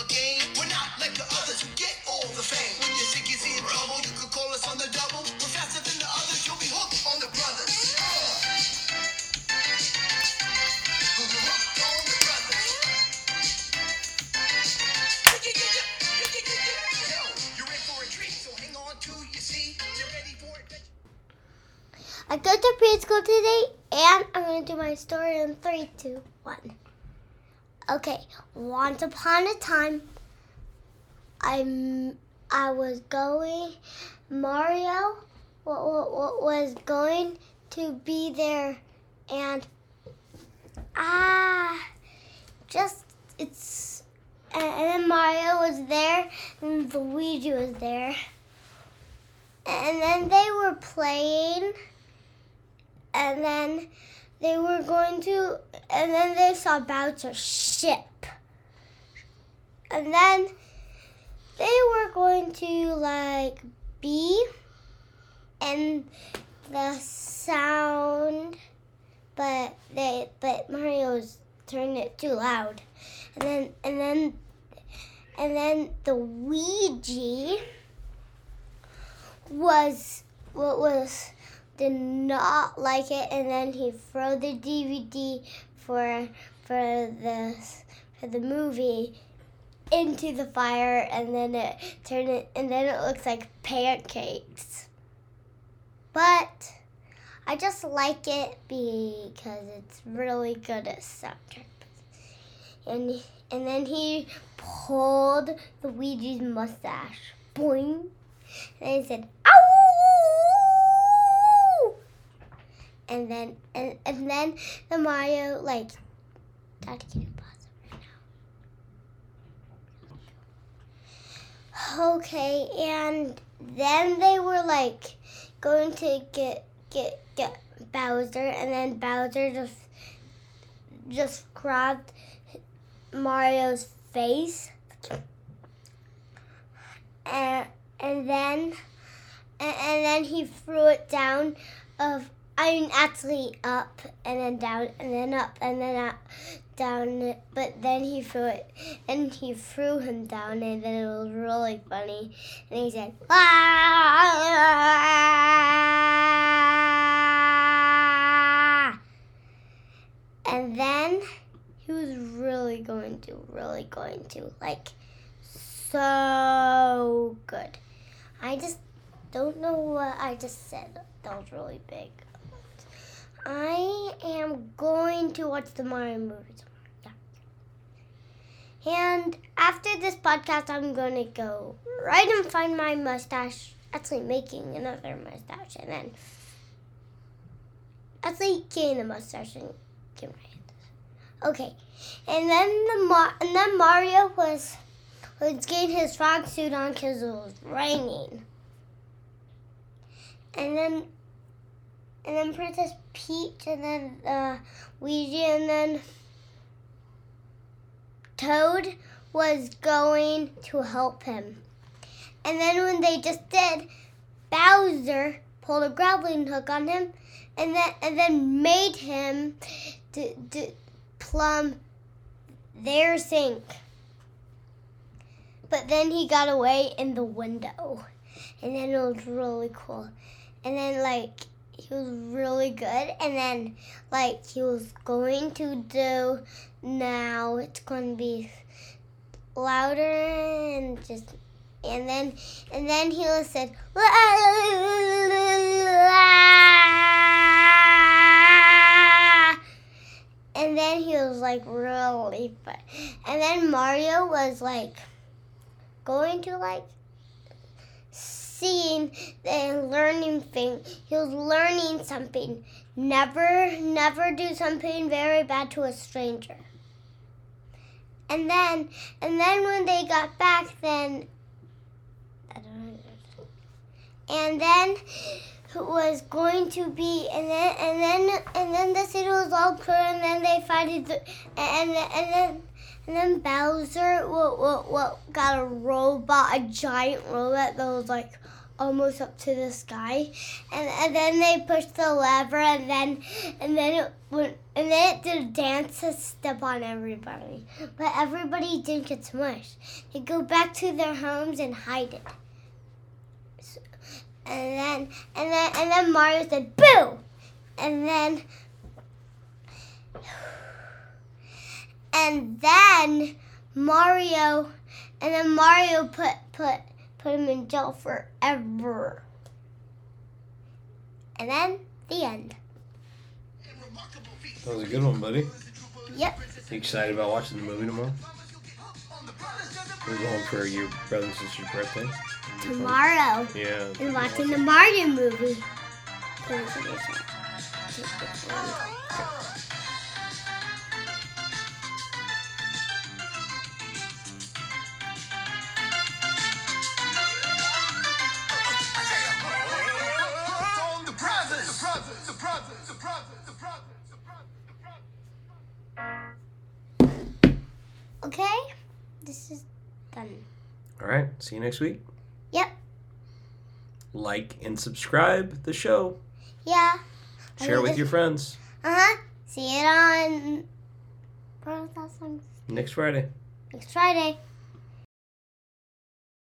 a game. We're not like the others who get all the fame. When you think you're in trouble, you can call us on the double. We're faster than the others, you'll be hooked on the brothers. I go to preschool today, and I'm going to do my story in three, two, one. Okay, once upon a time, I'm I was going. Mario wa- wa- wa- was going to be there, and ah, just it's. And then Mario was there, and Luigi was there, and then they were playing and then they were going to, and then they saw Bowser's ship. And then they were going to like be and the sound, but they but Mario's turned it too loud, and then and then and then the Luigi was what was did not like it, and then he threw the DVD for for the for the movie into the fire, and then it turned it, and then it looks like pancakes. But I just like it because it's really good at soundtrack. And and then he pulled the Luigi's mustache, boing, and he said, "Ow!" And then and, and then the Mario like Daddy can pause it right now? Okay, and then they were like going to get get get Bowser and then Bowser just just grabbed Mario's face and and then and, and then he threw it down of I mean actually up and then down and then up and then up down but then he threw it and he threw him down and then it was really funny. And he said ah! and then he was really going to really going to like so good. I just don't know what I just said. That was really big I am going to watch the Mario movie tomorrow. Yeah. And after this podcast, I'm going to go right and find my mustache. Actually, making another mustache, and then actually getting the mustache and get my hand. Okay, and then the and then Mario was was getting his frog suit on because it was raining. And then and then Princess Peach, and then uh, Luigi, and then Toad was going to help him. And then when they just did, Bowser pulled a grappling hook on him, and then and then made him to, to plumb their sink. But then he got away in the window, and then it was really cool. And then like he was really good. And then like he was going to do now it's going to be louder and just and then and then he was said and then he was like really fun. And then mario was like going to like and learning thing. He was learning something. Never, never do something very bad to a stranger. And then, and then when they got back, then. And then it was going to be, and then, and then, and then the city was all clear, and then they fighted, the, and, and then. And then Bowser what, what, got a robot, a giant robot that was like almost up to the sky, and, and then they pushed the lever, and then and then it went, and then it did a dance to step on everybody, but everybody didn't get smushed. They go back to their homes and hide it. So- and then and then and then Mario said boo, and then and then Mario and then Mario put put put him in jail forever. And then the end. That was a good one, buddy. Yep. You excited about watching the movie tomorrow? We're going for your brother and sister's birthday. It'll fun. Tomorrow. Yeah. And watching the Mario movie. Okay? This is done. All right. See you next week. Yep. Like and subscribe the show. Yeah. Share it with your friends. Uh huh. See it on. What was that song? Next Friday. Next Friday.